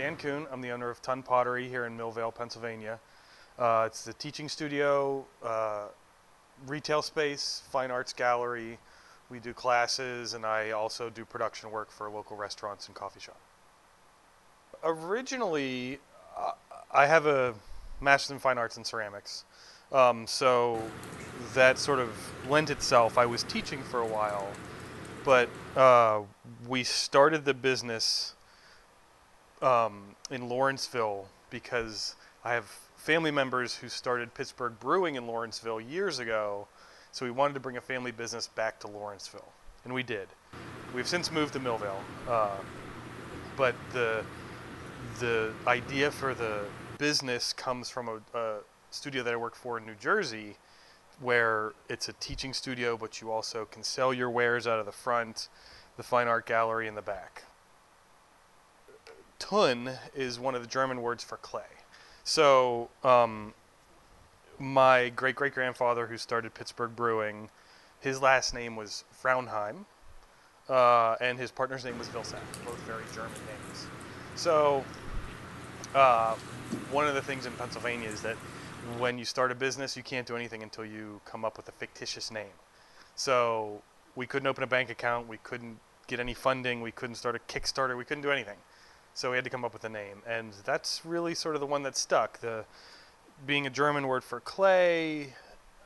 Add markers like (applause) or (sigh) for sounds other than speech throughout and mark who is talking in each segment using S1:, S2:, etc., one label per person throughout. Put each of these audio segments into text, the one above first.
S1: Dan Kuhn. I'm the owner of Ton Pottery here in Millvale, Pennsylvania. Uh, it's the teaching studio, uh, retail space, fine arts gallery. We do classes, and I also do production work for local restaurants and coffee shop. Originally, I have a master's in fine arts and ceramics, um, so that sort of lent itself. I was teaching for a while, but uh, we started the business um, in Lawrenceville because I have family members who started Pittsburgh Brewing in Lawrenceville years ago. So we wanted to bring a family business back to Lawrenceville, and we did. We've since moved to Millvale, uh, but the the idea for the business comes from a, a studio that I work for in New Jersey, where it's a teaching studio, but you also can sell your wares out of the front, the fine art gallery in the back. Ton is one of the German words for clay. So, um, my great great grandfather, who started Pittsburgh Brewing, his last name was Frauenheim, uh, and his partner's name was Vilsack, both very German names. So, uh, one of the things in Pennsylvania is that when you start a business, you can't do anything until you come up with a fictitious name. So, we couldn't open a bank account, we couldn't get any funding, we couldn't start a Kickstarter, we couldn't do anything. So we had to come up with a name, and that's really sort of the one that stuck. The being a German word for clay,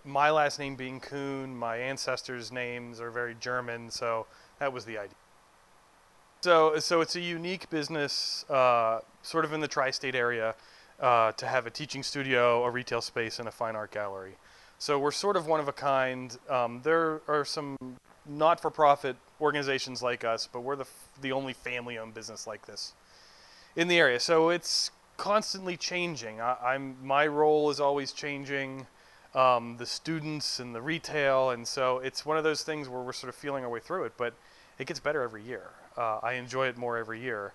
S1: my last name being Kuhn, my ancestors' names are very German, so that was the idea. So, so it's a unique business, uh, sort of in the tri-state area, uh, to have a teaching studio, a retail space, and a fine art gallery. So we're sort of one of a kind. Um, there are some not-for-profit organizations like us, but we're the, the only family-owned business like this in the area. So it's constantly changing. I, am my role is always changing. Um, the students and the retail, and so it's one of those things where we're sort of feeling our way through it. But it gets better every year. Uh, I enjoy it more every year.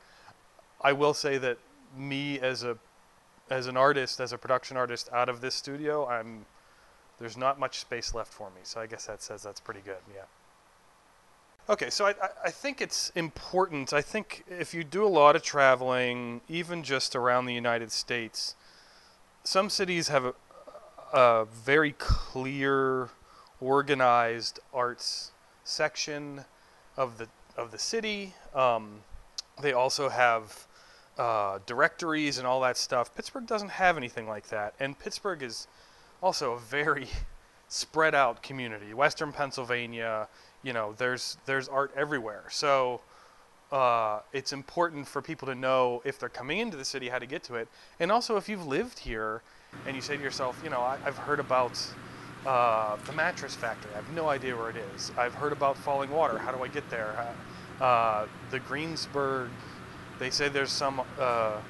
S1: I will say that me as a as an artist, as a production artist out of this studio, I'm there's not much space left for me. So I guess that says that's pretty good. Yeah. Okay, so I, I think it's important. I think if you do a lot of traveling, even just around the United States, some cities have a, a very clear, organized arts section of the of the city. Um, they also have uh, directories and all that stuff. Pittsburgh doesn't have anything like that, and Pittsburgh is also a very (laughs) spread out community. Western Pennsylvania you know, there's there's art everywhere. So uh, it's important for people to know if they're coming into the city how to get to it, and also if you've lived here and you say to yourself, you know, I, have heard about uh, the mattress factory. I have no idea where it is. I've heard about Falling Water. How do I get there? Uh, the Greensburg. They say there's some uh,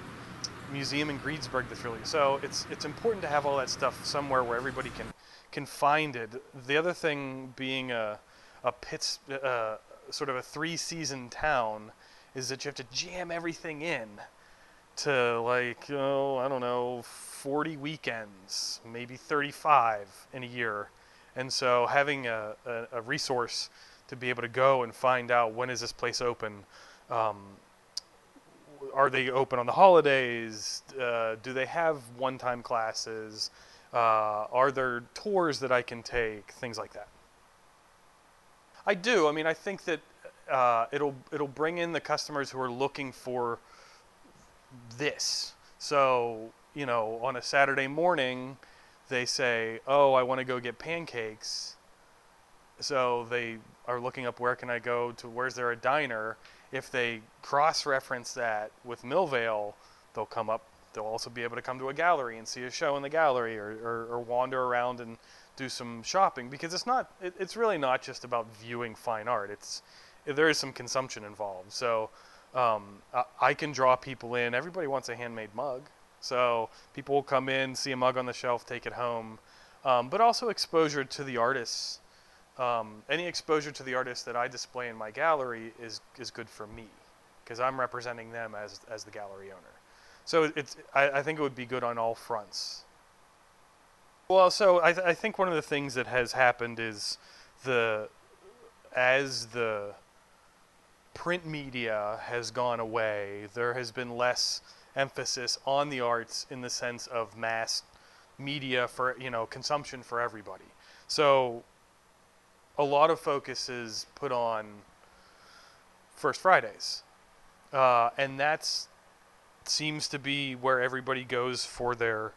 S1: museum in Greensburg that's really so. It's it's important to have all that stuff somewhere where everybody can can find it. The other thing being a a Pitts, uh, sort of a three-season town is that you have to jam everything in to like oh I don't know 40 weekends, maybe 35 in a year, and so having a, a, a resource to be able to go and find out when is this place open. Um, are they open on the holidays? Uh, do they have one-time classes? Uh, are there tours that I can take? Things like that. I do. I mean, I think that uh, it'll it'll bring in the customers who are looking for this. So you know, on a Saturday morning, they say, "Oh, I want to go get pancakes." So they are looking up where can I go to where's there a diner. If they cross-reference that with Millvale, they'll come up. They'll also be able to come to a gallery and see a show in the gallery, or, or, or wander around and do some shopping because it's not it, it's really not just about viewing fine art. It's there is some consumption involved. So um, I, I, can draw people in. Everybody wants a handmade mug. So people will come in see a mug on the shelf take it home. Um, but also exposure to the artists. Um, any exposure to the artists that I display in my gallery is is good for me because I'm representing them as as the gallery owner. So it's I, I think it would be good on all fronts well, so I, th- I think one of the things that has happened is the as the print media has gone away, there has been less emphasis on the arts in the sense of mass media for you know consumption for everybody. So a lot of focus is put on First Fridays, uh, and that's seems to be where everybody goes for their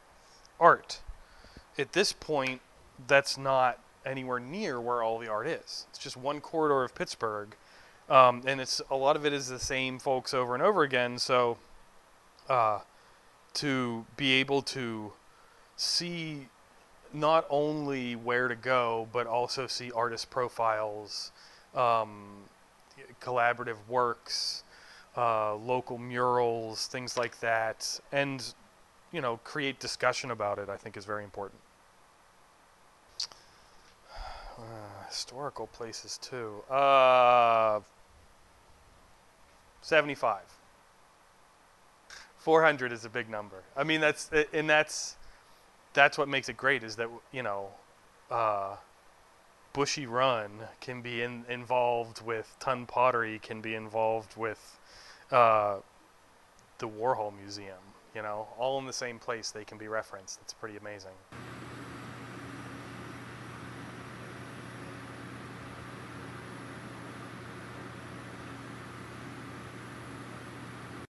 S1: art. At this point, that's not anywhere near where all the art is. It's just one corridor of Pittsburgh, um, and it's a lot of it is the same folks over and over again. So, uh, to be able to see not only where to go, but also see artist profiles, um, collaborative works, uh, local murals, things like that, and you know, create discussion about it. I think is very important. Historical places too. Uh, Seventy-five. Four hundred is a big number. I mean, that's and that's that's what makes it great is that you know. Uh, Bushy Run can be in, involved with Ton Pottery, can be involved with uh, the Warhol Museum. You know, all in the same place, they can be referenced. It's pretty amazing.